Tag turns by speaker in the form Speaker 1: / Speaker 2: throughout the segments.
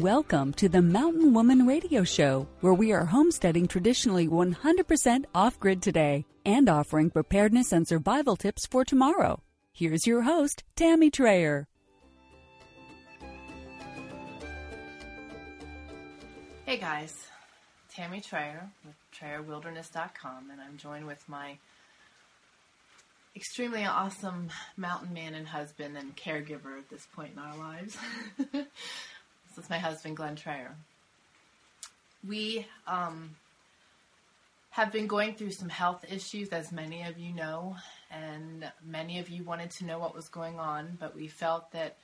Speaker 1: Welcome to the Mountain Woman Radio Show, where we are homesteading traditionally 100% off grid today and offering preparedness and survival tips for tomorrow. Here's your host, Tammy Trayer.
Speaker 2: Hey guys, Tammy Trayer with TrayerWilderness.com, and I'm joined with my extremely awesome mountain man and husband and caregiver at this point in our lives. This is my husband, Glenn Trayer. We um, have been going through some health issues, as many of you know, and many of you wanted to know what was going on, but we felt that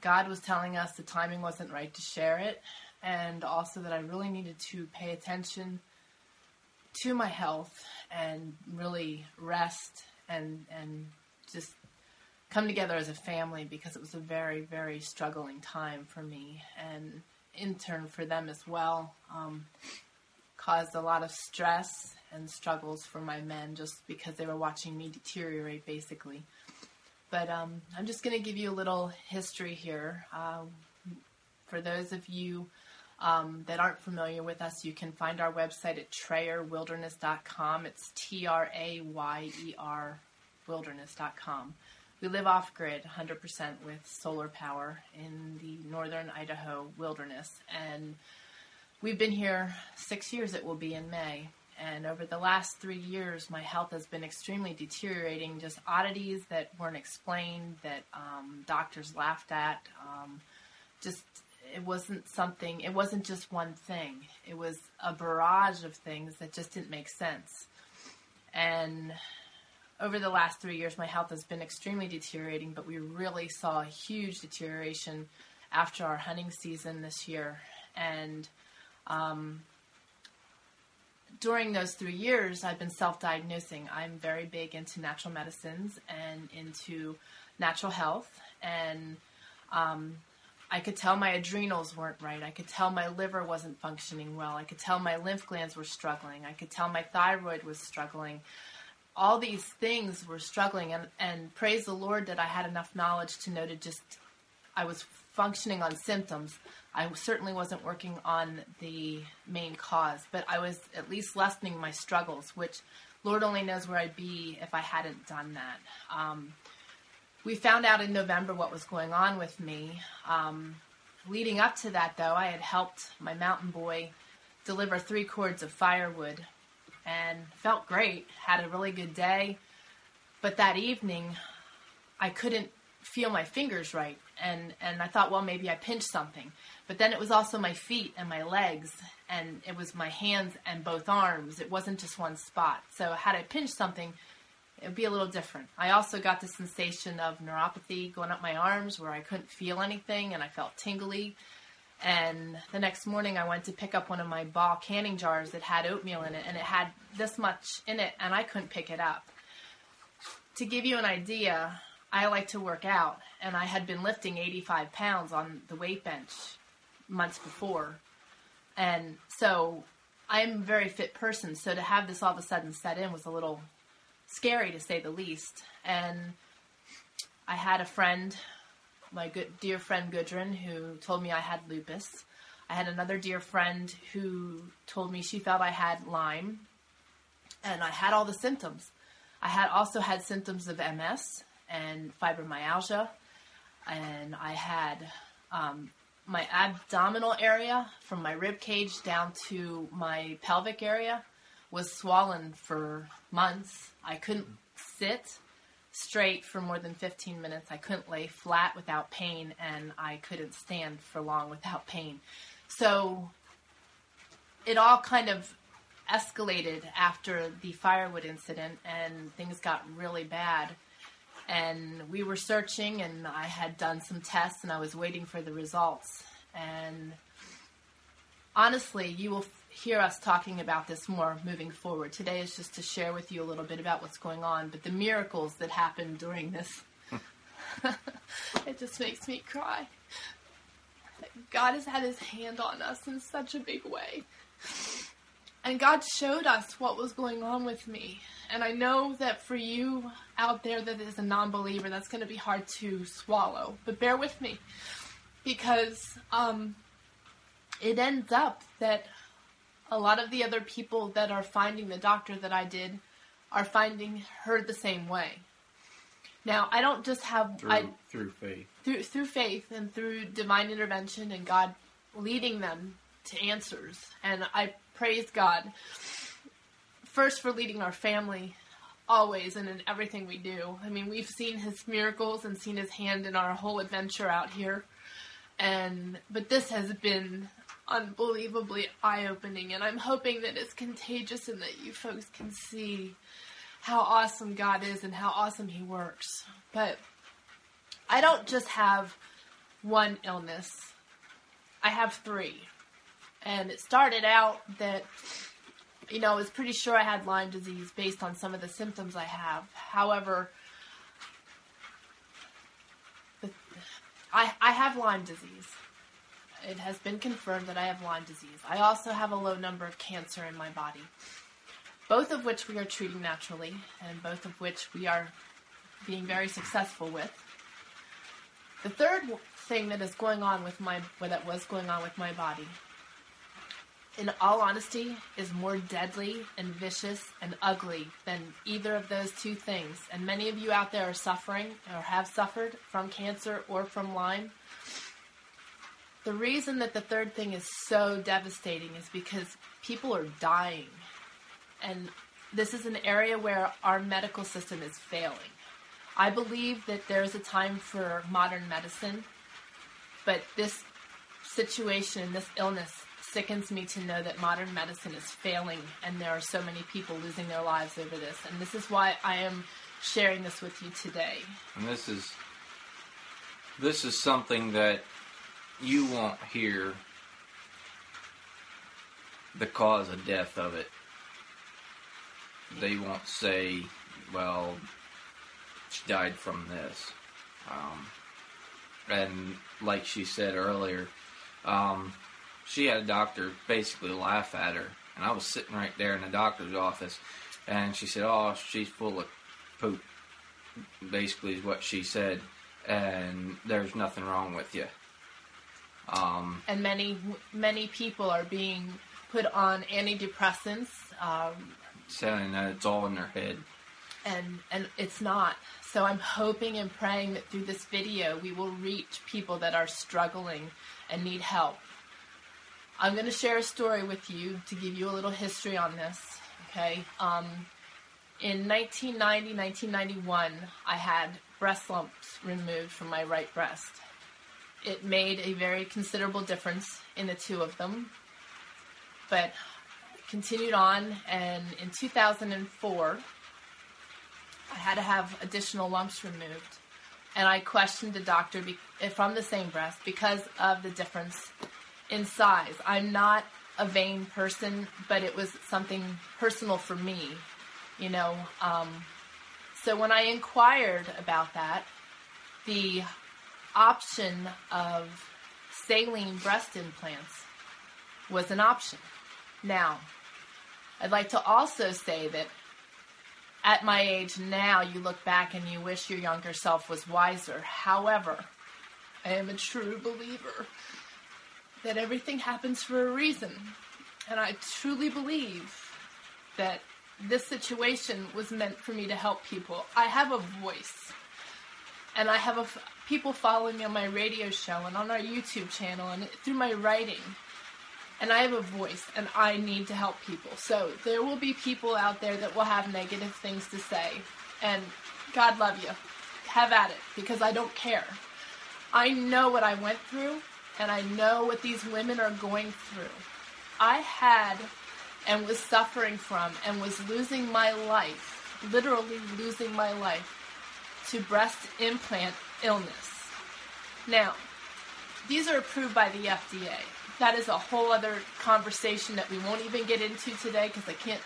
Speaker 2: God was telling us the timing wasn't right to share it, and also that I really needed to pay attention to my health and really rest and and just come together as a family because it was a very, very struggling time for me and in turn for them as well. Um, caused a lot of stress and struggles for my men just because they were watching me deteriorate basically. But um, I'm just going to give you a little history here. Um, for those of you um, that aren't familiar with us, you can find our website at trayerwilderness.com. It's T R A Y E R wilderness.com. We live off grid 100% with solar power in the northern Idaho wilderness. And we've been here six years, it will be in May. And over the last three years, my health has been extremely deteriorating. Just oddities that weren't explained, that um, doctors laughed at. Um, just, it wasn't something, it wasn't just one thing. It was a barrage of things that just didn't make sense. And over the last three years, my health has been extremely deteriorating, but we really saw a huge deterioration after our hunting season this year. And um, during those three years, I've been self diagnosing. I'm very big into natural medicines and into natural health. And um, I could tell my adrenals weren't right. I could tell my liver wasn't functioning well. I could tell my lymph glands were struggling. I could tell my thyroid was struggling all these things were struggling and, and praise the Lord that I had enough knowledge to know to just I was functioning on symptoms. I certainly wasn't working on the main cause, but I was at least lessening my struggles, which Lord only knows where I'd be if I hadn't done that. Um, we found out in November what was going on with me. Um, leading up to that, though, I had helped my mountain boy deliver three cords of firewood and felt great. Had a really good day. But that evening, I couldn't feel my fingers right. And, and I thought, well, maybe I pinched something. But then it was also my feet and my legs, and it was my hands and both arms. It wasn't just one spot. So, had I pinched something, it would be a little different. I also got the sensation of neuropathy going up my arms where I couldn't feel anything and I felt tingly. And the next morning, I went to pick up one of my ball canning jars that had oatmeal in it, and it had this much in it, and I couldn't pick it up. To give you an idea, I like to work out, and I had been lifting 85 pounds on the weight bench months before. And so I'm a very fit person, so to have this all of a sudden set in was a little scary to say the least. And I had a friend my good dear friend Gudrun, who told me I had lupus. I had another dear friend who told me she felt I had Lyme, and I had all the symptoms. I had also had symptoms of MS and fibromyalgia, and I had um, my abdominal area from my rib cage down to my pelvic area was swollen for months. I couldn't sit straight for more than 15 minutes. I couldn't lay flat without pain, and I couldn't stand for long without pain. So it all kind of escalated after the firewood incident, and things got really bad. And we were searching, and I had done some tests, and I was waiting for the results. And honestly, you will hear us talking about this more moving forward. Today is just to share with you a little bit about what's going on, but the miracles that happened during this, it just makes me cry. God has had his hand on us in such a big way. And God showed us what was going on with me. And I know that for you out there that is a non believer, that's going to be hard to swallow. But bear with me because um, it ends up that a lot of the other people that are finding the doctor that I did are finding her the same way. Now, I don't just have
Speaker 3: through,
Speaker 2: I,
Speaker 3: through faith.
Speaker 2: Through through faith and through divine intervention and God leading them to answers. And I praise God first for leading our family always and in everything we do. I mean, we've seen his miracles and seen his hand in our whole adventure out here. And but this has been unbelievably eye opening, and I'm hoping that it's contagious and that you folks can see how awesome God is and how awesome He works. But I don't just have one illness, I have three. And it started out that, you know, I was pretty sure I had Lyme disease based on some of the symptoms I have. However, I, I have Lyme disease it has been confirmed that I have Lyme disease. I also have a low number of cancer in my body, both of which we are treating naturally, and both of which we are being very successful with. The third thing that is going on with my, that was going on with my body, in all honesty, is more deadly and vicious and ugly than either of those two things. And many of you out there are suffering or have suffered from cancer or from Lyme the reason that the third thing is so devastating is because people are dying. And this is an area where our medical system is failing. I believe that there's a time for modern medicine, but this situation, this illness, sickens me to know that modern medicine is failing and there are so many people losing their lives over this. And this is why I am sharing this with you today.
Speaker 3: And this is this is something that you won't hear the cause of death of it. They won't say, well, she died from this. Um, and like she said earlier, um, she had a doctor basically laugh at her. And I was sitting right there in the doctor's office, and she said, "Oh, she's full of poop." Basically, is what she said, and there's nothing wrong with you.
Speaker 2: Um, and many many people are being put on antidepressants. Um,
Speaker 3: saying that it's all in their head.
Speaker 2: And and it's not. So I'm hoping and praying that through this video we will reach people that are struggling and need help. I'm going to share a story with you to give you a little history on this. Okay. Um, in 1990, 1991, I had breast lumps removed from my right breast it made a very considerable difference in the two of them. But continued on, and in 2004, I had to have additional lumps removed. And I questioned the doctor be- from the same breast because of the difference in size. I'm not a vain person, but it was something personal for me, you know. Um, so when I inquired about that, the option of saline breast implants was an option. Now, I'd like to also say that at my age now, you look back and you wish your younger self was wiser. However, I am a true believer that everything happens for a reason. And I truly believe that this situation was meant for me to help people. I have a voice and I have people following me on my radio show and on our YouTube channel and through my writing. And I have a voice and I need to help people. So there will be people out there that will have negative things to say. And God love you. Have at it because I don't care. I know what I went through and I know what these women are going through. I had and was suffering from and was losing my life, literally losing my life, to breast implant illness. Now, these are approved by the FDA. That is a whole other conversation that we won't even get into today because I can't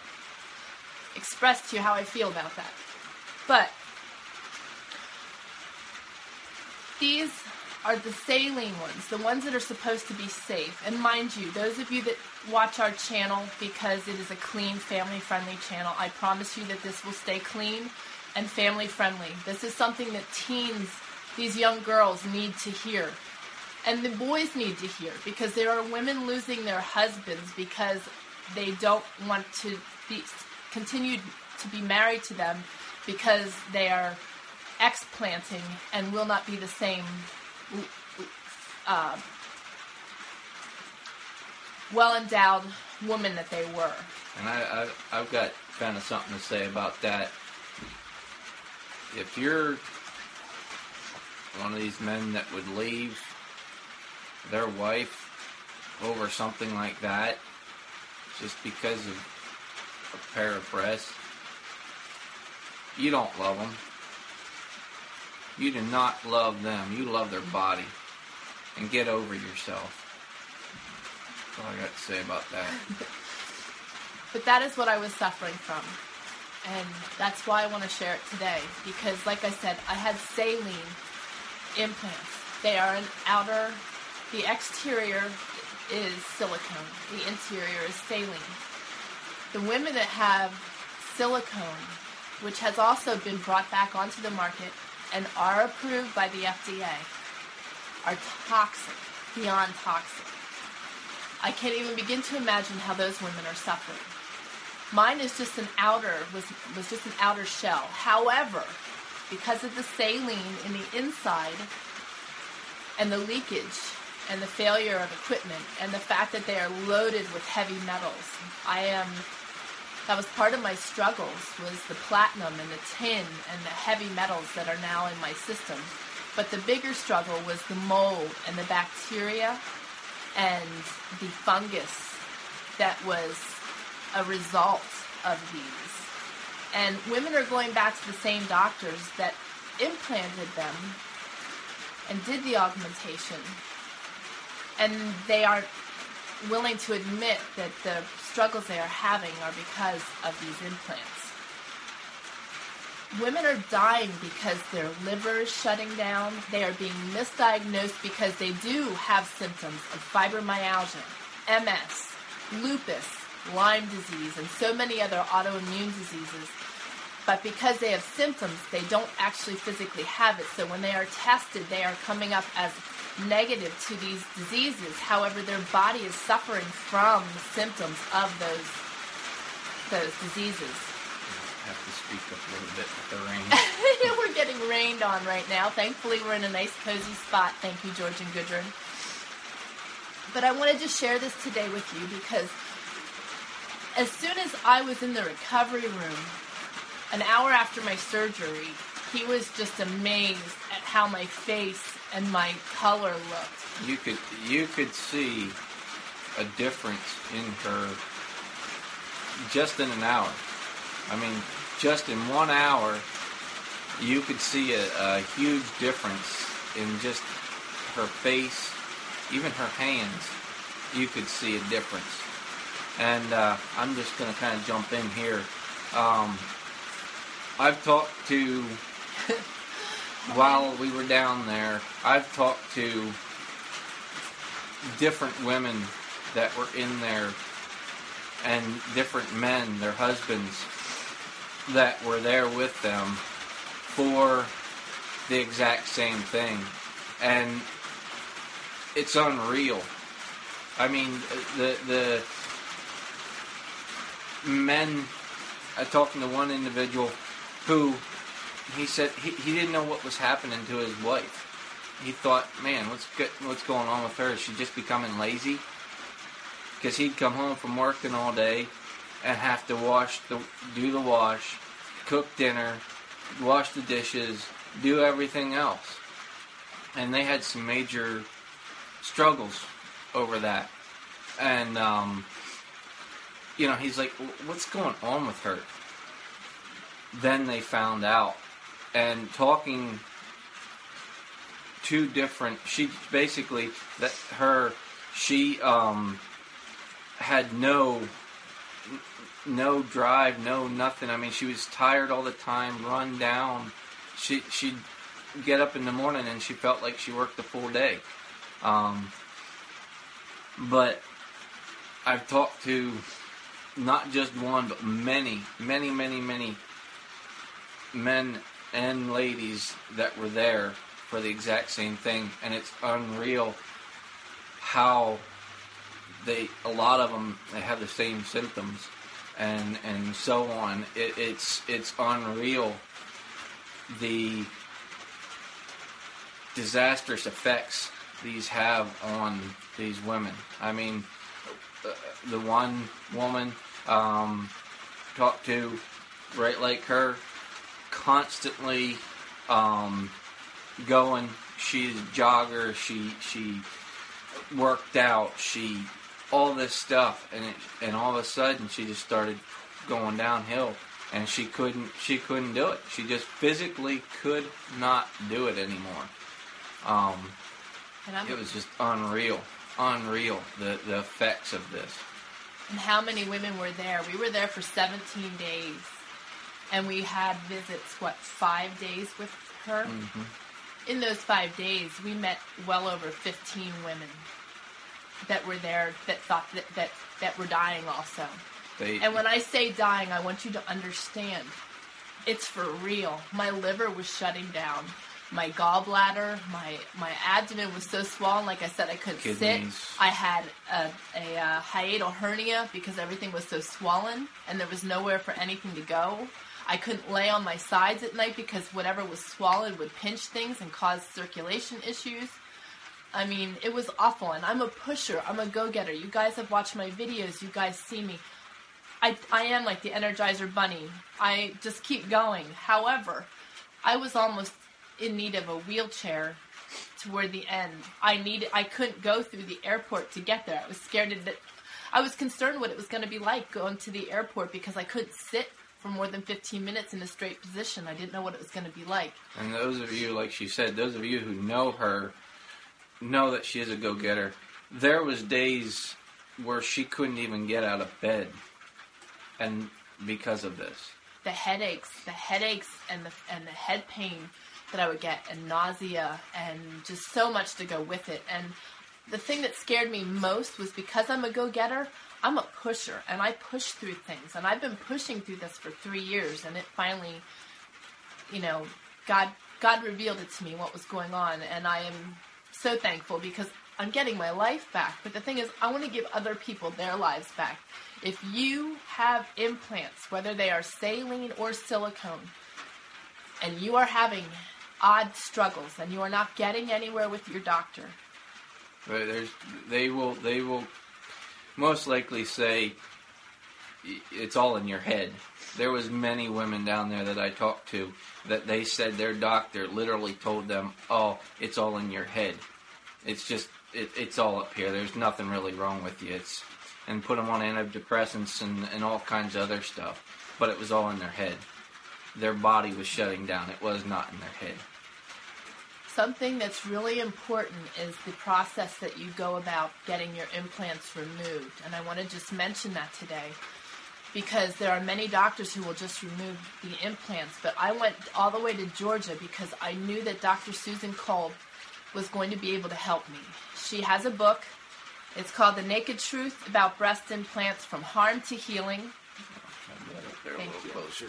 Speaker 2: express to you how I feel about that. But these are the saline ones, the ones that are supposed to be safe. And mind you, those of you that watch our channel because it is a clean, family friendly channel, I promise you that this will stay clean and family friendly. This is something that teens, these young girls, need to hear. And the boys need to hear because there are women losing their husbands because they don't want to be continued to be married to them because they are explanting and will not be the same uh, well endowed woman that they were.
Speaker 3: And I, I, I've got kind of something to say about that. If you're one of these men that would leave their wife over something like that just because of a pair of breasts, you don't love them. You do not love them. You love their body. And get over yourself. That's all I got to say about that.
Speaker 2: but that is what I was suffering from. And that's why I want to share it today. Because, like I said, I had saline implants. They are an outer, the exterior is silicone, the interior is saline. The women that have silicone, which has also been brought back onto the market and are approved by the FDA, are toxic, beyond toxic. I can't even begin to imagine how those women are suffering. Mine is just an outer was was just an outer shell. However, because of the saline in the inside and the leakage and the failure of equipment and the fact that they are loaded with heavy metals, I am that was part of my struggles was the platinum and the tin and the heavy metals that are now in my system. But the bigger struggle was the mold and the bacteria and the fungus that was a result of these. And women are going back to the same doctors that implanted them and did the augmentation. And they aren't willing to admit that the struggles they are having are because of these implants. Women are dying because their liver is shutting down. They are being misdiagnosed because they do have symptoms of fibromyalgia, MS, lupus, Lyme disease, and so many other autoimmune diseases. But because they have symptoms, they don't actually physically have it. So when they are tested, they are coming up as negative to these diseases. However, their body is suffering from symptoms of those those diseases.
Speaker 3: Have to speak up a little bit with the rain.
Speaker 2: we're getting rained on right now. Thankfully, we're in a nice, cozy spot. Thank you, George and Gudrun. But I wanted to share this today with you because as soon as I was in the recovery room, an hour after my surgery, he was just amazed at how my face and my color looked.
Speaker 3: You could you could see a difference in her just in an hour. I mean, just in one hour, you could see a, a huge difference in just her face, even her hands. You could see a difference. And uh, I'm just going to kind of jump in here. Um, I've talked to while we were down there, I've talked to different women that were in there and different men, their husbands, that were there with them for the exact same thing. And it's unreal. I mean, the the men. I talked to one individual who he said he, he didn't know what was happening to his wife. He thought, man, what's good, what's going on with her? Is she just becoming lazy? Because he'd come home from working all day and have to wash the do the wash, cook dinner, wash the dishes, do everything else. And they had some major struggles over that. And, um, you know, he's like, what's going on with her? Then they found out. And talking two different, she basically, that her, she, um, had no no drive, no nothing. I mean, she was tired all the time, run down. She she'd get up in the morning and she felt like she worked the full day. Um, but I've talked to not just one, but many, many, many, many men and ladies that were there for the exact same thing, and it's unreal how they a lot of them they have the same symptoms and and so on. It, it's it's unreal the disastrous effects these have on these women. I mean, uh, the one woman um, talked to, right like her, constantly um, going. She's a jogger. She she worked out. She all this stuff, and it, and all of a sudden she just started going downhill, and she couldn't she couldn't do it. She just physically could not do it anymore. Um, it was just unreal, unreal the the effects of this.
Speaker 2: And how many women were there? We were there for 17 days, and we had visits. What five days with her?
Speaker 3: Mm-hmm.
Speaker 2: In those five days, we met well over 15 women that were there that thought that that, that were dying also.
Speaker 3: They,
Speaker 2: And when I say dying, I want you to understand it's for real. My liver was shutting down. My gallbladder, my my abdomen was so swollen. Like I said, I couldn't
Speaker 3: Kidneys.
Speaker 2: sit. I had a, a, uh hiatal hernia because everything was so swollen, and there was nowhere for anything to go. I couldn't lay on my sides at night because whatever was swollen would pinch things and cause circulation issues. I mean, it was awful. And I'm a pusher. I'm a go-getter. You guys have watched my videos. You guys see me. I, I am like the Energizer Bunny. I just keep going. However, I was almost in need of a wheelchair toward the end. I needed. I couldn't go through the airport to get there. I was scared that. I was concerned what it was going to be like going to the airport because I couldn't sit for more than 15 minutes in a straight position. I didn't know what it was going to be like.
Speaker 3: And those of you, like she said, those of you who know her, know that she is a go-getter. There was days where she couldn't even get out of bed, and because of this.
Speaker 2: the headaches, the headaches and the and the head pain that I would get, and nausea, and just so much to go with it. And the thing that scared me most was because I'm a go-getter. I'm a pusher, and I push through things, and I've been pushing through this for three years, and it finally, you know, God God revealed it to me what was going on, and I am so thankful because I'm getting my life back. But the thing is, I want to give other people their lives back. If you have implants, whether they are saline or silicone, and you are having odd struggles and you are not getting anywhere with your doctor,
Speaker 3: But there's, they will, they will most likely say it's all in your head. There was many women down there that I talked to that they said their doctor literally told them, "Oh, it's all in your head. It's just, it, it's all up here. There's nothing really wrong with you." It's and put them on antidepressants and, and all kinds of other stuff. But it was all in their head. Their body was shutting down. It was not in their head.
Speaker 2: Something that's really important is the process that you go about getting your implants removed. And I want to just mention that today because there are many doctors who will just remove the implants. But I went all the way to Georgia because I knew that Dr. Susan Kolb was going to be able to help me. She has a book. It's called The Naked Truth About Breast Implants from Harm to Healing. Thank you.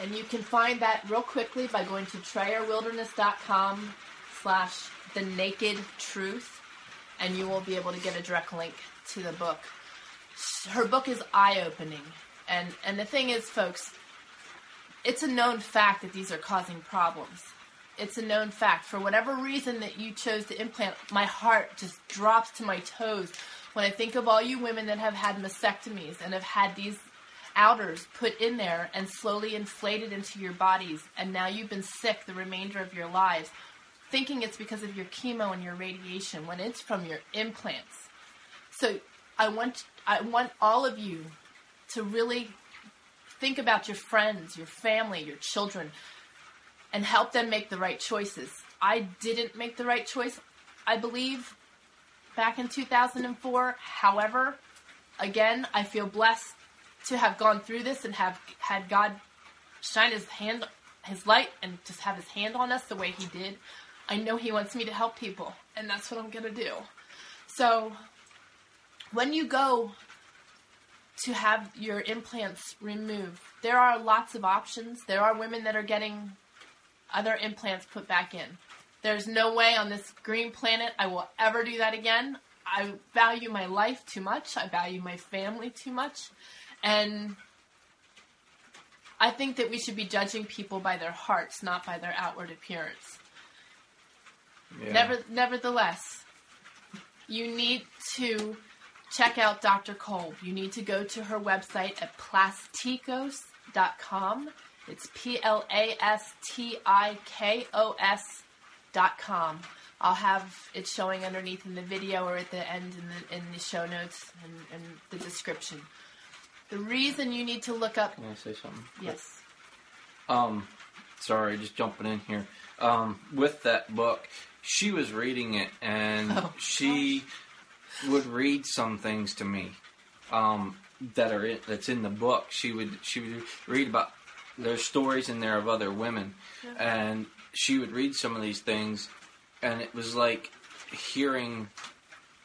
Speaker 2: And you can find that real quickly by going to trayerwilderness.com slash the naked truth and you will be able to get a direct link to the book. Her book is eye-opening. And and the thing is, folks, it's a known fact that these are causing problems. It's a known fact. For whatever reason that you chose to implant, my heart just drops to my toes when I think of all you women that have had mastectomies and have had these outers put in there and slowly inflated into your bodies, and now you've been sick the remainder of your lives, thinking it's because of your chemo and your radiation when it's from your implants. So I want I want all of you to really think about your friends, your family, your children, and help them make the right choices. I didn't make the right choice, I believe, back in 2004. However, again, I feel blessed to have gone through this and have had God shine his hand his light and just have his hand on us the way he did. I know he wants me to help people, and that's what I'm going to do. So, when you go to have your implants removed, there are lots of options. There are women that are getting other implants put back in. There's no way on this green planet I will ever do that again. I value my life too much. I value my family too much. And I think that we should be judging people by their hearts, not by their outward appearance.
Speaker 3: Yeah.
Speaker 2: Never, nevertheless, you need to check out Dr. Kolb. You need to go to her website at plastikos.com. It's P L A S T I K O S.com. I'll have it showing underneath in the video or at the end in the, in the show notes and, and the description. The reason you need to look up.
Speaker 3: Can I say something?
Speaker 2: Yes.
Speaker 3: Um, sorry, just jumping in here. Um, with that book, she was reading it, and
Speaker 2: Oh,
Speaker 3: she would read some things to me um, that are in, that's in the book. She would she would read about there's stories in there of other women, and she would read some of these things, and it was like hearing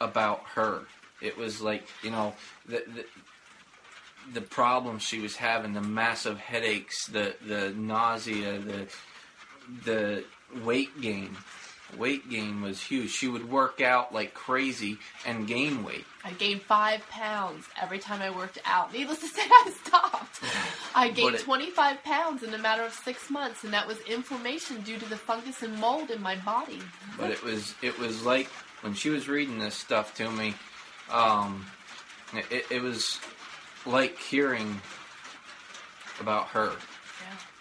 Speaker 3: about her. It was like you know the, the the problems she was having, the massive headaches, the the nausea, the the weight gain. Weight gain was huge. She would work out like crazy and gain weight.
Speaker 2: I gained five pounds every time I worked out. Needless to say, I stopped. I gained
Speaker 3: it-
Speaker 2: 25 pounds in a matter of six months, and that was inflammation due to the fungus and mold in my body.
Speaker 3: But it was it was like when she was reading this stuff to me, um, it, it was like hearing about her,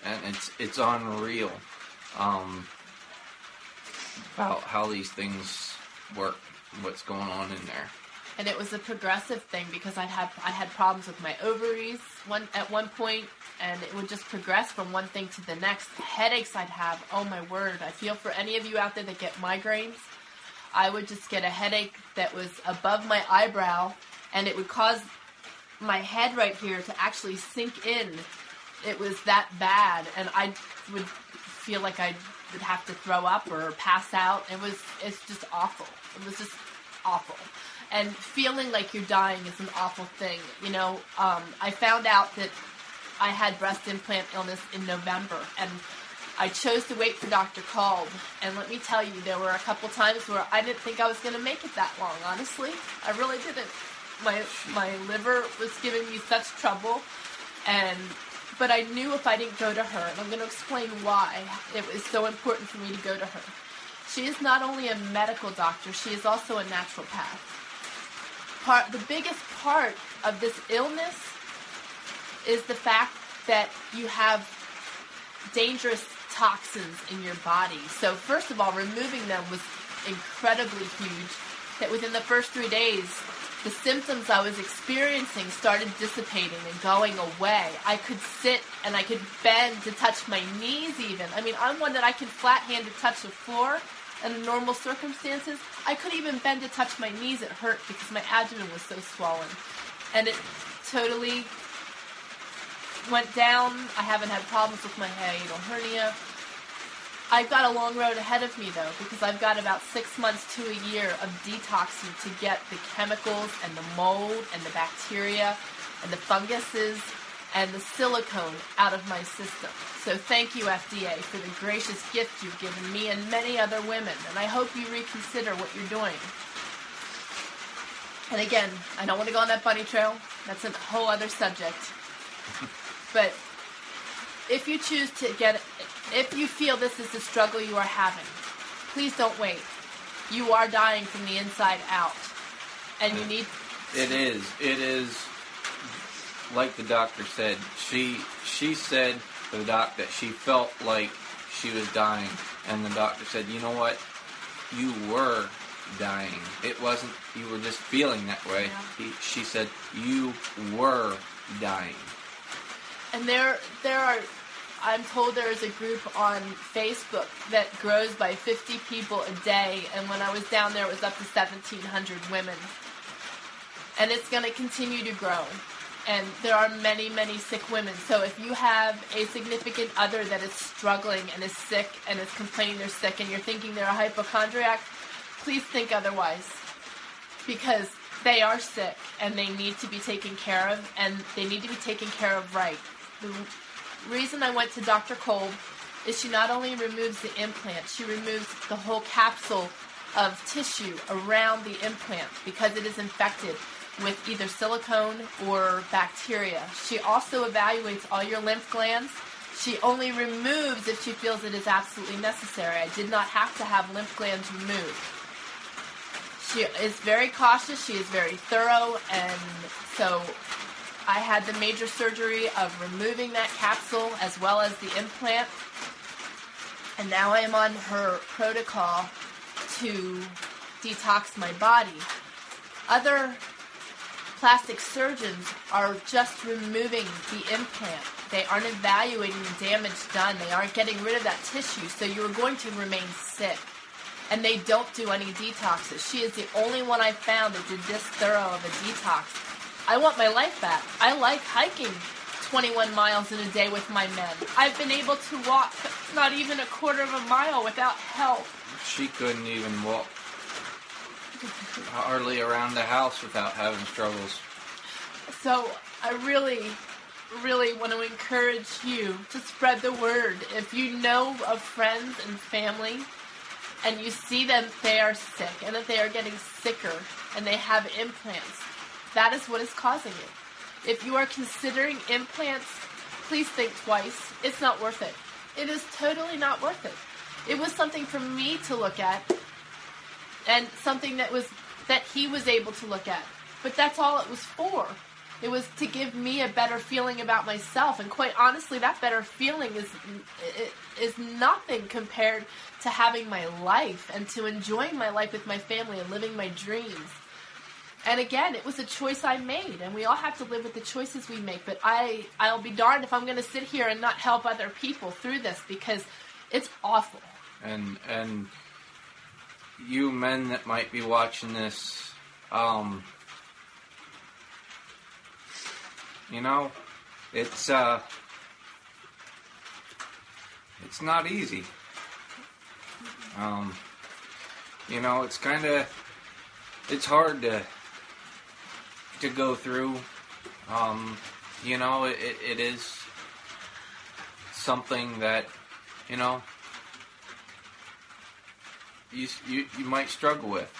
Speaker 2: Yeah.
Speaker 3: and it's it's unreal um, about how these things work, what's going on in there.
Speaker 2: and it was a progressive thing because I had I had problems with my ovaries one at one point, and it would just progress from one thing to the next. Headaches I'd have. Oh my word! I feel for any of you out there that get migraines. I would just get a headache that was above my eyebrow, and it would cause my head right here to actually sink in. It was that bad, and I would feel like I would have to throw up or pass out. It was it's just awful. It was just awful. And feeling like you're dying is an awful thing. You know, um, I found out that I had breast implant illness in November, and I chose to wait for Dr. Kolb. And let me tell you, there were a couple times where I didn't think I was going to make it that long. Honestly, I really didn't. My my liver was giving me such trouble, and but I knew if I didn't go to her, and I'm going to explain why it was so important for me to go to her. She is not only a medical doctor; she is also a naturopath. Part the biggest part of this illness is the fact that you have dangerous toxins in your body. So first of all, removing them was incredibly huge. That within the first three days, the symptoms I was experiencing started dissipating and going away. I could sit and I could bend to touch my knees even. I mean, I'm one that I can flat-handed touch the floor in normal circumstances. I couldn't even bend to touch my knees. It hurt because my abdomen was so swollen. And it totally went down. I haven't had problems with my hiatal hernia. I've got a long road ahead of me though, because I've got about six months to a year of detoxing to get the chemicals and the mold and the bacteria and the funguses and the silicone out of my system. So thank you, FDA, for the gracious gift you've given me and many other women, and I hope you reconsider what you're doing. And again, I don't want to go on that bunny trail. That's a whole other subject. But if you choose to get, if you feel this is the struggle you are having, please don't wait. You are dying from the inside out, and you need.
Speaker 3: It is. It is. like the doctor said, she she said to the doc that she felt like she was dying, and the doctor said, you know what, you were dying. It wasn't you were just feeling that way.
Speaker 2: Yeah.
Speaker 3: He, she said you were dying.
Speaker 2: And there, there are. I'm told there is a group on Facebook that grows by 50 people a day, and when I was down there, it was up to 1,700 women. And it's going to continue to grow. And there are many, many sick women. So if you have a significant other that is struggling and is sick and is complaining they're sick, and you're thinking they're a hypochondriac, please think otherwise because they are sick and they need to be taken care of and they need to be taken care of right. Reason I went to Dr. Kolb is she not only removes the implant, she removes the whole capsule of tissue around the implant because it is infected with either silicone or bacteria. She also evaluates all your lymph glands. She only removes if she feels it is absolutely necessary. I did not have to have lymph glands removed she is very cautious. She is very thorough, and so I had the major surgery of removing that capsule as well as the implant, and now I am on her protocol to detox my body. Other plastic surgeons are just removing the implant. They aren't evaluating the damage done. They aren't getting rid of that tissue, so you are going to remain sick and they don't do any detoxes. She is the only one I found that did this thorough of a detox. I want my life back. I like hiking 21 miles in a day with my men. I've been able to walk not even a quarter of a mile without help.
Speaker 3: She couldn't even walk hardly around the house without having struggles.
Speaker 2: So I really, really want to encourage you to spread the word. If you know of friends and family and you see them they are sick and that they are getting sicker and they have implants, that is what is causing it. If you are considering implants, please think twice. It's not worth it. It is totally not worth it. It was something for me to look at and something that was that he was able to look at. But that's all it was for. It was to give me a better feeling about myself, and quite honestly, that better feeling is is nothing compared to having my life and to enjoying my life with my family and living my dreams. And again, it was a choice I made, and we all have to live with the choices we make. But I, I'll be darned if I'm going to sit here and not help other people through this because it's awful.
Speaker 3: And and you men that might be watching this, um, you know, it's uh, it's not easy. Um, you know, it's kind of it's hard to to go through. Um, you know, it, it is something that you know you you, you might struggle with.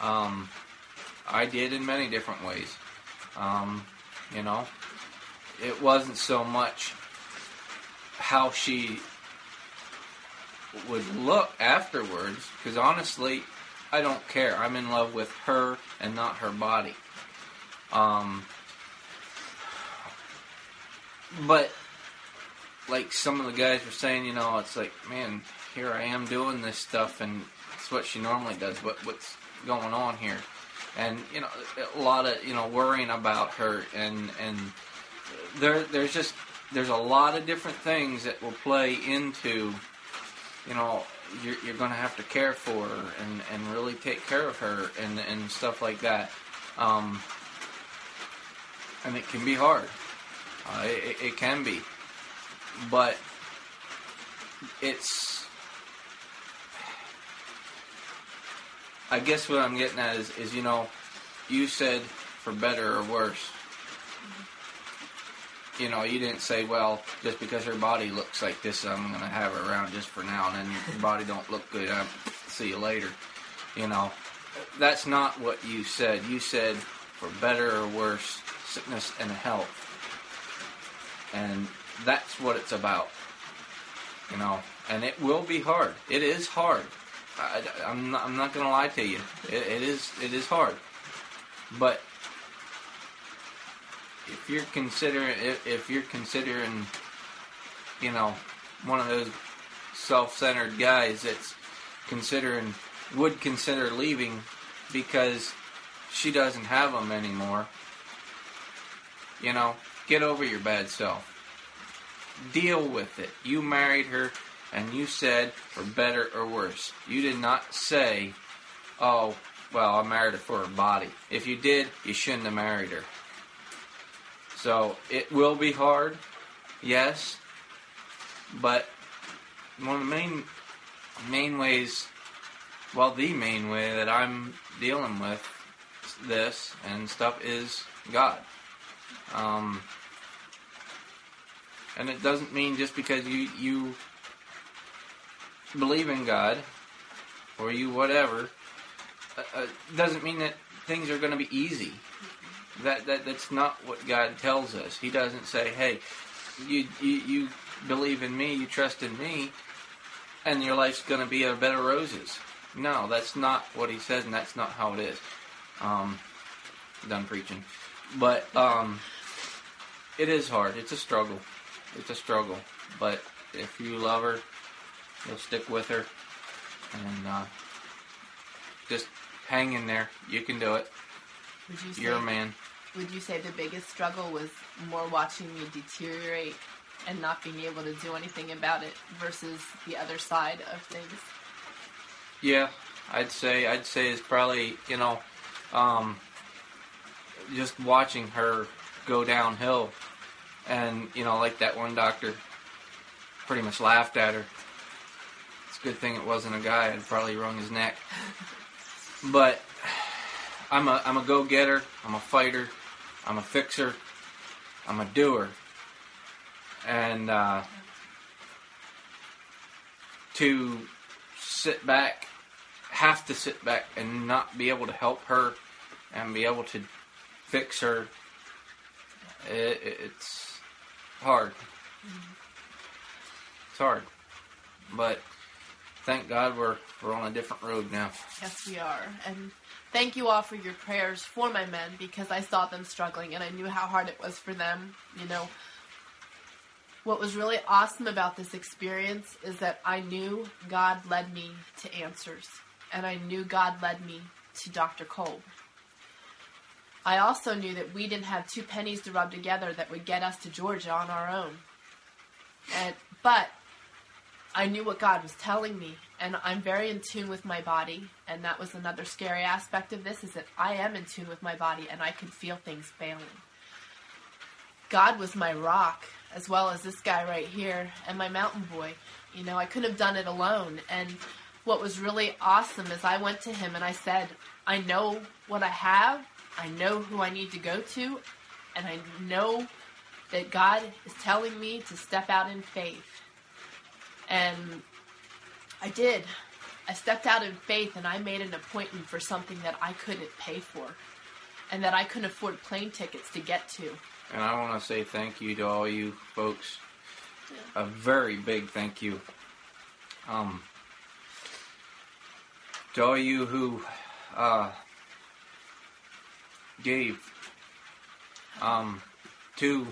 Speaker 3: Um, I did in many different ways. Um, you know, it wasn't so much how she would look afterwards, because honestly, I don't care. I'm in love with her and not her body. Um, but like some of the guys were saying, you know, it's like, man, here I am doing this stuff, and it's what she normally does. What what's going on here? And you know, a lot of you know worrying about her, and and there there's just there's a lot of different things that will play into you know you're, you're going to have to care for her and, and really take care of her and, and stuff like that. Um, and it can be hard. Uh, it, it can be. But it's. I guess what I'm getting at is, is, you know, you said for better or worse you know, you didn't say, well, just because her body looks like this, I'm going to have her around just for now, and then your body don't look good, I'll see you later. You know, that's not what you said. You said for better or worse, sickness and health. And that's what it's about. You know, and it will be hard. It is hard. I, am not, I'm not going to lie to you. It, it is it is hard. But if you're considering if, if you're considering, you know, one of those self-centered guys that's considering would consider leaving because she doesn't have them anymore. You know, get over your bad self. Deal with it. You married her and you said for better or worse. You did not say, "Oh, well, I married her for her body." If you did, you shouldn't have married her. So, it will be hard. Yes. But one of the main main ways well, the main way that I'm dealing with this and stuff is God. Um, and it doesn't mean just because you you believe in God or you whatever uh, uh, doesn't mean that things are going to be easy. That that that's not what God tells us. He doesn't say, "Hey, you you, you believe in me, you trust in me, and your life's going to be a bed of roses." No, that's not what he says, and that's not how it is. Um, done preaching, but um, it is hard. It's a struggle. It's a struggle. But if you love her, you'll stick with her, and uh, just hang in there. You can do it.
Speaker 2: Would you say,
Speaker 3: You're a man.
Speaker 2: Would you say the biggest struggle was more watching me deteriorate and not being able to do anything about it versus the other side of things?
Speaker 3: Yeah, I'd say I'd say it's probably you know, um, just watching her go downhill, and you know, like that one doctor, pretty much laughed at her. It's a good thing it wasn't a guy. I'd probably wrung his neck. But I'm a I'm a go getter. I'm a fighter. I'm a fixer. I'm a doer. And uh, to sit back have to sit back and not be able to help her and be able to fix her. It, it's hard. It's hard, but thank God we're we're on a different road now.
Speaker 2: Yes, we are. And thank you all for your prayers for my men because I saw them struggling and I knew how hard it was for them. You know, what was really awesome about this experience is that I knew God led me to answers and I knew God led me to Dr. Kolb. I also knew that we didn't have two pennies to rub together that would get us to Georgia on our own. And but I knew what God was telling me, and I'm very in tune with my body, and that was another scary aspect of this is that I am in tune with my body and I could feel things failing. God was my rock, as well as this guy right here, and my mountain boy. You know, I couldn't have done it alone, and what was really awesome is I went to him and I said, I know what I have, I know who I need to go to, and I know that God is telling me to step out in faith. And I did. I stepped out in faith and I made an appointment for something that I couldn't pay for and that I couldn't afford plane tickets to get to.
Speaker 3: And I want to say thank you to all you folks. A very big thank you. Um, to all you who uh, gave um, to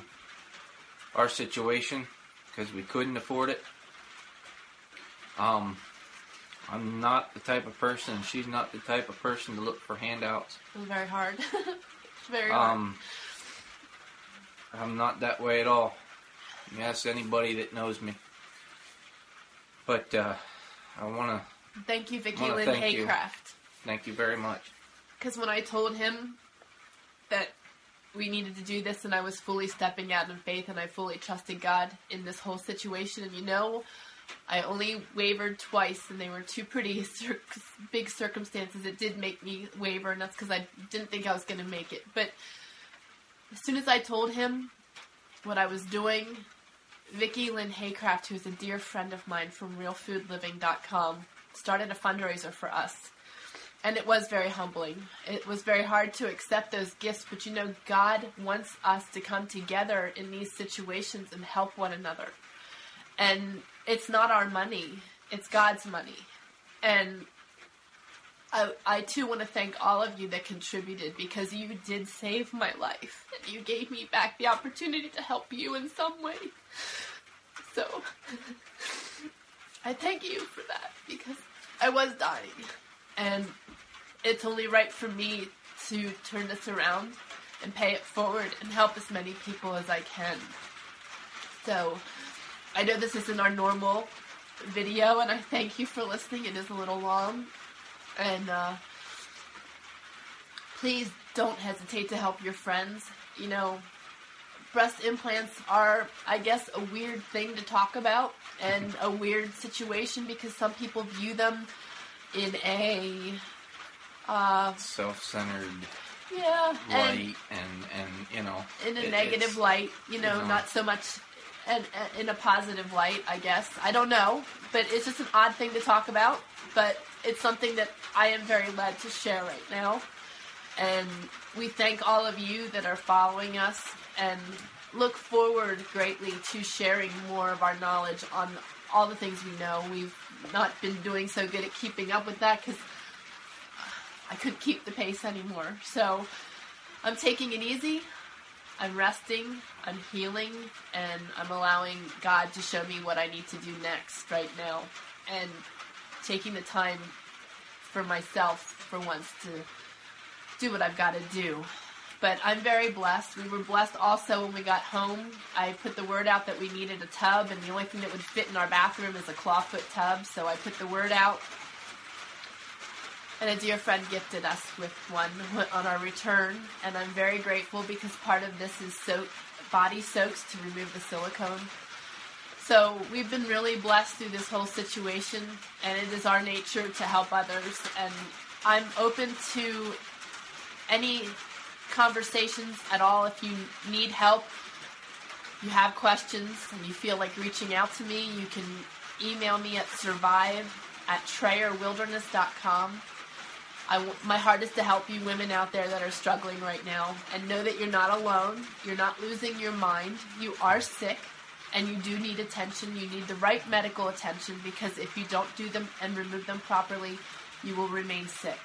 Speaker 3: our situation because we couldn't afford it. Um, I'm not the type of person. She's not the type of person to look for handouts.
Speaker 2: It was very hard. very hard.
Speaker 3: Um, I'm not that way at all. You ask anybody that knows me. But uh, I want to
Speaker 2: Thank you, Vicky
Speaker 3: Wanna
Speaker 2: Lynn
Speaker 3: thank you.
Speaker 2: Haycraft.
Speaker 3: thank you very much.
Speaker 2: Because when I told him that we needed to do this and I was fully stepping out in faith and I fully trusted God in this whole situation, and you know, I only wavered twice and they were two pretty cir- big circumstances that did make me waver, and that's because I didn't think I was going to make it. But as soon as I told him what I was doing, Vicky Lynn Haycraft, who's a dear friend of mine from RealFoodLiving.com, started a fundraiser for us. And it was very humbling. It was very hard to accept those gifts, but you know, God wants us to come together in these situations and help one another. And it's not our money, it's God's money. And I, I too want to thank all of you that contributed because you did save my life and you gave me back the opportunity to help you in some way. So I thank you for that because I was dying and it's only right for me to turn this around and pay it forward and help as many people as I can. So I know this isn't our normal video and I thank you for listening. It is a little long and uh, please don't hesitate to help your friends. You know, breast implants are, I guess, a weird thing to talk about and a weird situation because some people view them in a uh,
Speaker 3: self-centered
Speaker 2: yeah
Speaker 3: light and, and you know
Speaker 2: in a
Speaker 3: it-
Speaker 2: negative light. You know,
Speaker 3: you know.
Speaker 2: not so much. And in a positive light, I guess. I don't know, but it's just an odd thing to talk about. But it's something that I am very led to share right now. And we thank all of you that are following us and look forward greatly to sharing more of our knowledge on all the things we know. We've not been doing so good at keeping up with that because I couldn't keep the pace anymore. So I'm taking it easy. I'm resting, I'm healing, and I'm allowing God to show me what I need to do next right now. And taking the time for myself for once to do what I've got to do. But I'm very blessed. We were blessed also when we got home. I put the word out that we needed a tub, and the only thing that would fit in our bathroom is a clawfoot tub. So I put the word out. And a dear friend gifted us with one on our return, and I'm very grateful because part of this is soak, body soaks to remove the silicone. So we've been really blessed through this whole situation, and it is our nature to help others. And I'm open to any conversations at all. If you need help, you have questions, and you feel like reaching out to me, you can email me at survive at trayerwilderness.com. I my heart is to help you women out there that are struggling right now and know that you're not alone. You're not losing your mind. You are sick and you do need attention. You need the right medical attention because if you don't do them and remove them properly, you will remain sick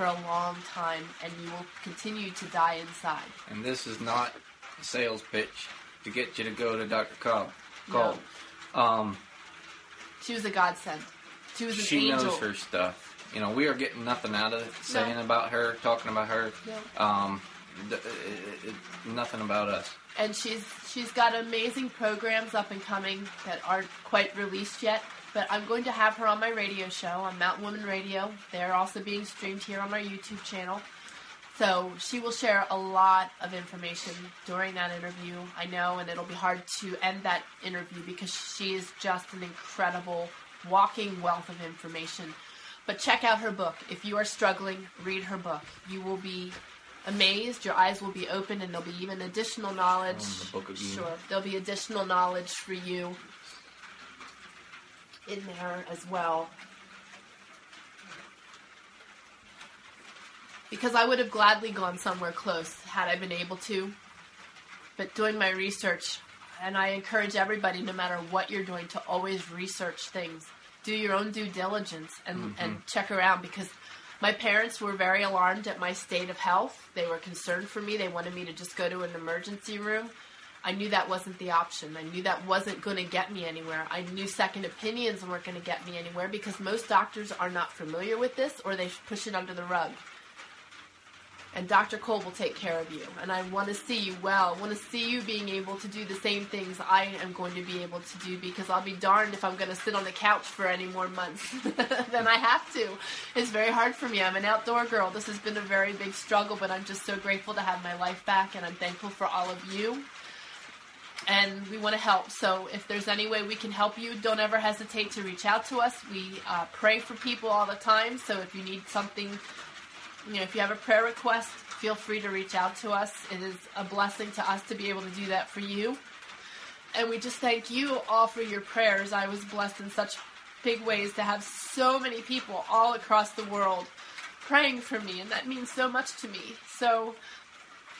Speaker 2: for a long time and you will continue to die inside.
Speaker 3: and this is not a sales pitch to get you to go to Dr. Kolb. Kolb. Um,
Speaker 2: She was a godsend. She was an
Speaker 3: she
Speaker 2: angel.
Speaker 3: knows her stuff. You know, we are getting nothing out of it saying about her, talking about her.
Speaker 2: No.
Speaker 3: Um, th- it, it, nothing about us.
Speaker 2: and she's she's got amazing programs up and coming that aren't quite released yet. But I'm going to have her on my radio show on Mountain Woman Radio. They're also being streamed here on my YouTube channel. So she will share a lot of information during that interview. I know, and it'll be hard to end that interview because she is just an incredible walking wealth of information. But check out her book. If you are struggling, read her book. You will be amazed. Your eyes will be open, and there'll be even additional knowledge.
Speaker 3: Oh, the.
Speaker 2: Sure, there'll be additional knowledge for you in there as well. Because I would have gladly gone somewhere close had I been able to. But doing my research, and I encourage everybody, no matter what you're doing, to always research things. Do your own due diligence and, mm-hmm. and check around because my parents were very alarmed at my state of health. They were concerned for me. They wanted me to just go to an emergency room. I knew that wasn't the option. I knew that wasn't going to get me anywhere. I knew second opinions weren't going to get me anywhere because most doctors are not familiar with this or they push it under the rug. And Dr. Kolb will take care of you. And I want to see you well. I want to see you being able to do the same things I am going to be able to do because I'll be darned if I'm going to sit on the couch for any more months than I have to. It's very hard for me. I'm an outdoor girl. This has been a very big struggle, but I'm just so grateful to have my life back and I'm thankful for all of you and we want to help. So if there's any way we can help you, don't ever hesitate to reach out to us. We uh, pray for people all the time. So if you need something, you know, if you have a prayer request, feel free to reach out to us. It is a blessing to us to be able to do that for you. And we just thank you all for your prayers. I was blessed in such big ways to have so many people all across the world praying for me, and that means so much to me. So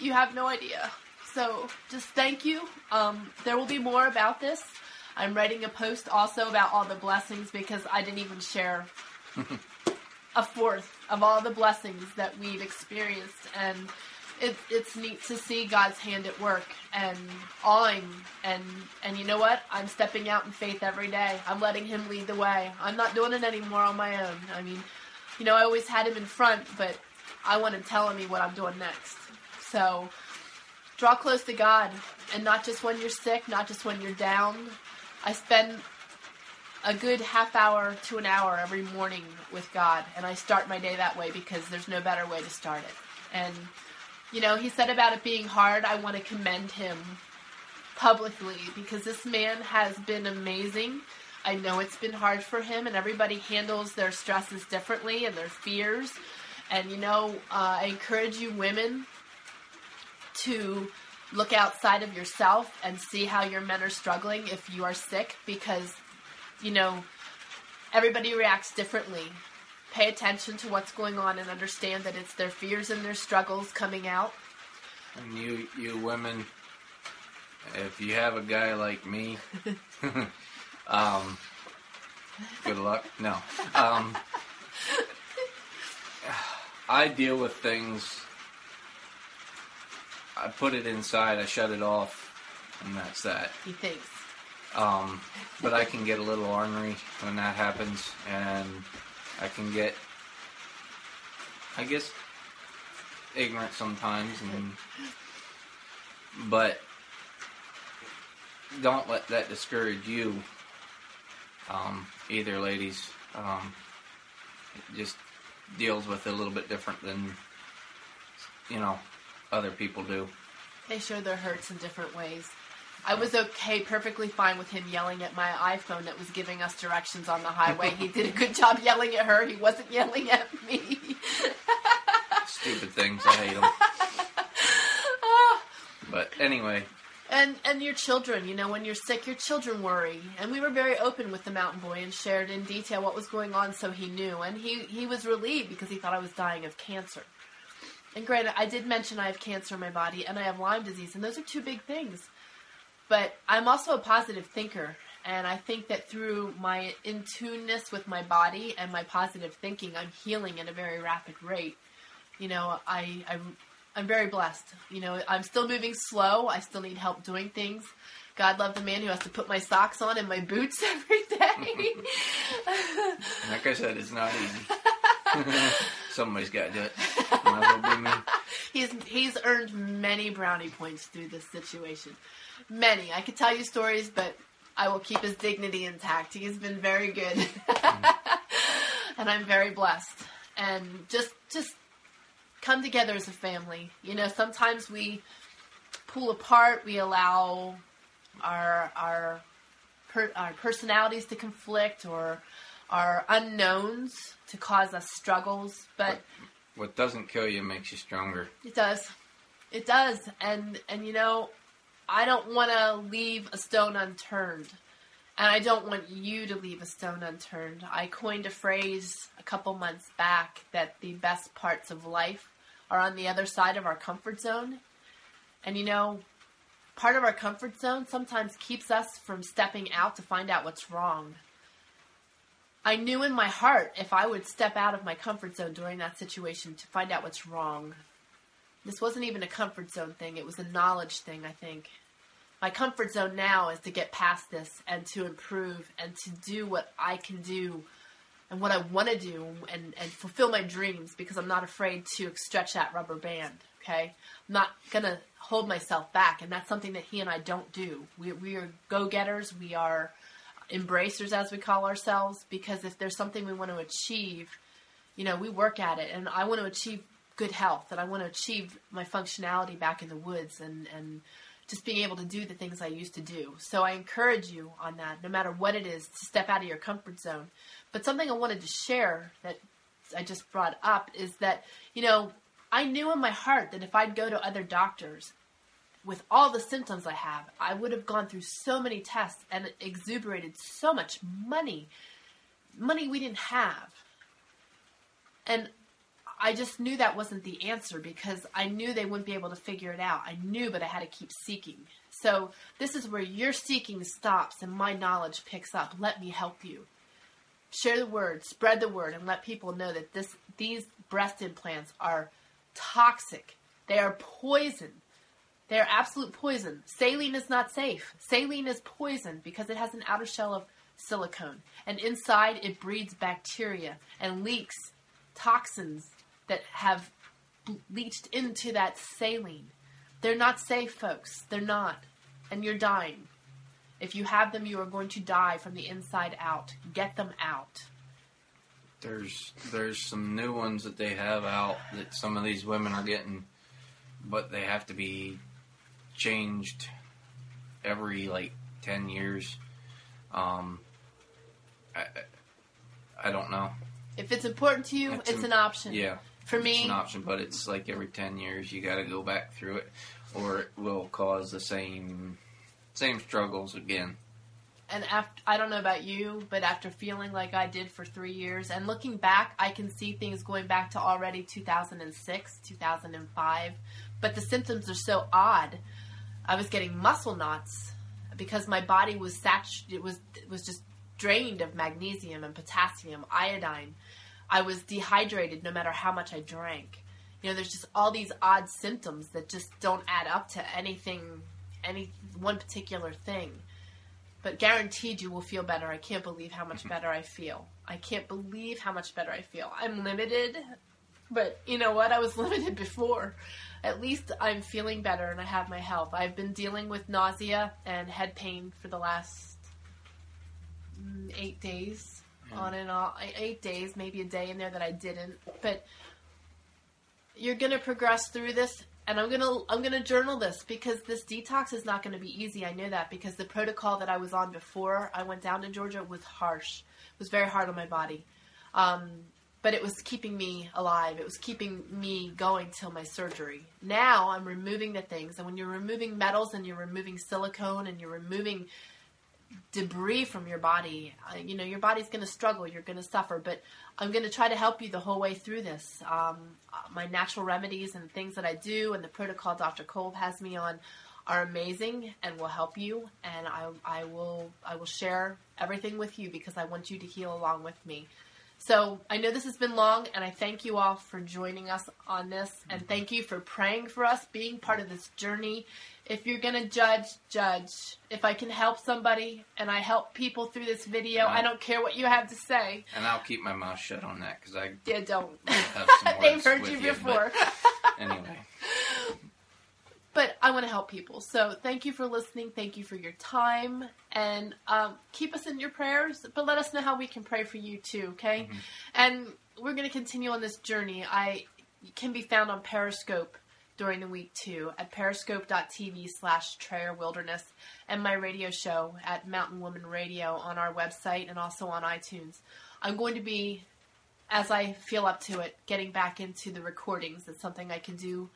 Speaker 2: you have no idea. So just thank you. Um, there will be more about this. I'm writing a post also about all the blessings because I didn't even share a fourth of all the blessings that we've experienced, and it, it's neat to see God's hand at work and awing and and you know what? I'm stepping out in faith every day. I'm letting Him lead the way. I'm not doing it anymore on my own. I mean, you know, I always had Him in front, but I want Him telling me what I'm doing next. So draw close to God, and not just when you're sick, not just when you're down. I spend a good half hour to an hour every morning with God, and I start my day that way because there's no better way to start it. And you know, he said about it being hard, I want to commend him publicly because this man has been amazing. I know it's been hard for him, and everybody handles their stresses differently and their fears. And, you know, uh, I encourage you, women, to look outside of yourself and see how your men are struggling if you are sick because, you know, everybody reacts differently pay attention to what's going on and understand that it's their fears and their struggles coming out.
Speaker 3: And you, you women, if you have a guy like me, um, good luck. No, um, I deal with things. I put it inside. I shut it off, and that's that.
Speaker 2: He thinks.
Speaker 3: Um, but I can get a little ornery when that happens, and I can get, I guess, ignorant sometimes, and but don't let that discourage you. Um, either, ladies. Um, it just deals with it a little bit different than you know other people do.
Speaker 2: They show their hurts in different ways. I was okay, perfectly fine with him yelling at my iPhone that was giving us directions on the highway. he did a good job yelling at her. He wasn't yelling at me.
Speaker 3: Stupid things. I hate them. but anyway.
Speaker 2: And and your children, you know, when you're sick, your children worry. And we were very open with the mountain boy and shared in detail what was going on, so he knew. And he he was relieved because he thought I was dying of cancer. And granted, I did mention I have cancer in my body and I have Lyme disease, and those are two big things. But I'm also a positive thinker, and I think that through my in tuneness with my body and my positive thinking, I'm healing at a very rapid rate. You know, I, I I'm very blessed. You know, I'm still moving slow. I still need help doing things. God love the man who has to put my socks on and my boots every day.
Speaker 3: like I said, it's not easy. Somebody's got to do it. Might as well be me.
Speaker 2: He's he's earned many brownie points through this situation. Many. I could tell you stories, but I will keep his dignity intact. He has been very good. Hmm. and I'm very blessed. And just just come together as a family. You know, sometimes we pull apart, we allow our our per, our personalities to conflict or our unknowns to cause us struggles, but
Speaker 3: what doesn't kill you makes you stronger.
Speaker 2: It does. It does. And and you know, I don't want to leave a stone unturned. And I don't want you to leave a stone unturned. I coined a phrase a couple months back that the best parts of life are on the other side of our comfort zone. And you know, part of our comfort zone sometimes keeps us from stepping out to find out what's wrong. I knew in my heart if I would step out of my comfort zone during that situation to find out what's wrong. This wasn't even a comfort zone thing, it was a knowledge thing, I think. My comfort zone now is to get past this and to improve and to do what I can do and what I want to do and, and fulfill my dreams because I'm not afraid to stretch that rubber band, okay? I'm not going to hold myself back, and that's something that he and I don't do. We, we are go getters, we are embracers, as we call ourselves, because if there's something we want to achieve, you know, we work at it. And I want to achieve good health, and I want to achieve my functionality back in the woods, and and just being able to do the things I used to do. So I encourage you on that, no matter what it is, to step out of your comfort zone. But something I wanted to share that I just brought up is that, you know, I knew in my heart that if I'd go to other doctors with all the symptoms I have, I would have gone through so many tests and exuberated so much money, money we didn't have. And I just knew that wasn't the answer because I knew they wouldn't be able to figure it out. I knew, but I had to keep seeking. So this is where your seeking stops and my knowledge picks up. Let me help you. share the word, spread the word, and let people know that this these breast implants are toxic. They are poison. They are absolute poison. Saline is not safe. Saline is poison because it has an outer shell of silicone, and inside it breeds bacteria and leaks toxins that have leached into that saline. They're not safe, folks. They're not. And you're dying. If you have them, you are going to die from the inside out. Get them out.
Speaker 3: There's there's some new ones that they have out that some of these women are getting, but they have to be changed every like ten years. Um, I I don't know.
Speaker 2: If it's important to you, it's,
Speaker 3: It's
Speaker 2: an option.
Speaker 3: Yeah,
Speaker 2: For me, it's
Speaker 3: an option, but it's like every ten years you got to go back through it, or it will cause the same same struggles again.
Speaker 2: and after I don't know about you, but after feeling like I did for three years and looking back, I can see things going back to already 2006, 2005. But the symptoms are so odd. I was getting muscle knots because my body was sat- it was it was just drained of magnesium and potassium, iodine. I was dehydrated no matter how much I drank. You know, there's just all these odd symptoms that just don't add up to anything, any one particular thing but guaranteed you will feel better. I can't believe how much better I feel. I can't believe how much better I feel. I'm limited, but you know what? I was limited before. At least I'm feeling better and I have my health. I've been dealing with nausea and head pain for the last mm, eight days, on and off. Eight days, maybe a day in there that I didn't. But you're gonna progress through this and I'm gonna I'm gonna journal this because this detox is not gonna be easy. I know that because the protocol that I was on before I went down to Georgia was harsh. It was very hard on my body, um, but it was keeping me alive. It was keeping me going till my surgery. Now I'm removing the things, and when you're removing metals and you're removing silicone and you're removing debris from your body, uh, you know your body's going to struggle. You're going to suffer, but I'm going to try to help you the whole way through this. Um, uh, my natural remedies and things that I do, and the protocol Dr. Kolb has me on, are amazing and will help you. And I, I will, I will share everything with you because I want you to heal along with me. So I know this has been long, and I thank you all for joining us on this, and thank you for praying for us, being part of this journey. If you're gonna judge, judge. If I can help somebody and I help people through this video, I don't care what you have to say.
Speaker 3: And I'll keep my mouth shut on that because I
Speaker 2: Yeah, don't. They've heard you
Speaker 3: you,
Speaker 2: before.
Speaker 3: anyway,
Speaker 2: but I want to help people. So thank you for listening. Thank you for your time. And um, keep us in your prayers, but let us know how we can pray for you too, okay? And we're going to continue on this journey. I can be found on Periscope during the week too at periscope.tv slash Trayer Wilderness and my radio show at Mountain Woman Radio on our website and also on iTunes. I'm going to be, as I feel up to it, getting back into the recordings. It's something I can do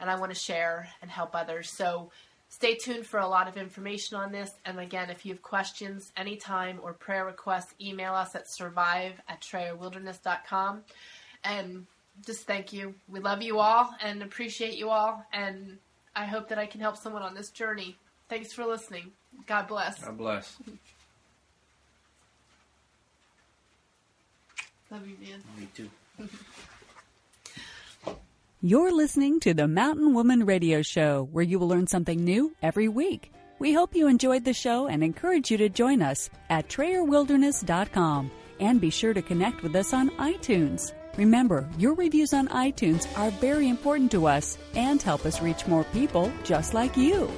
Speaker 2: and I want to share and help others. So stay tuned for a lot of information on this. And again, if you have questions anytime or prayer requests, email us at survive at trayerwilderness.com. And just thank you. We love you all and appreciate you all. And I hope that I can help someone on this journey. Thanks for listening. God bless.
Speaker 3: God bless.
Speaker 2: Love you, man.
Speaker 3: Me too.
Speaker 1: You're listening to the Mountain Woman Radio Show, where you will learn something new every week. We hope you enjoyed the show and encourage you to join us at TrayerWilderness.com and be sure to connect with us on iTunes. Remember, your reviews on iTunes are very important to us and help us reach more people just like you.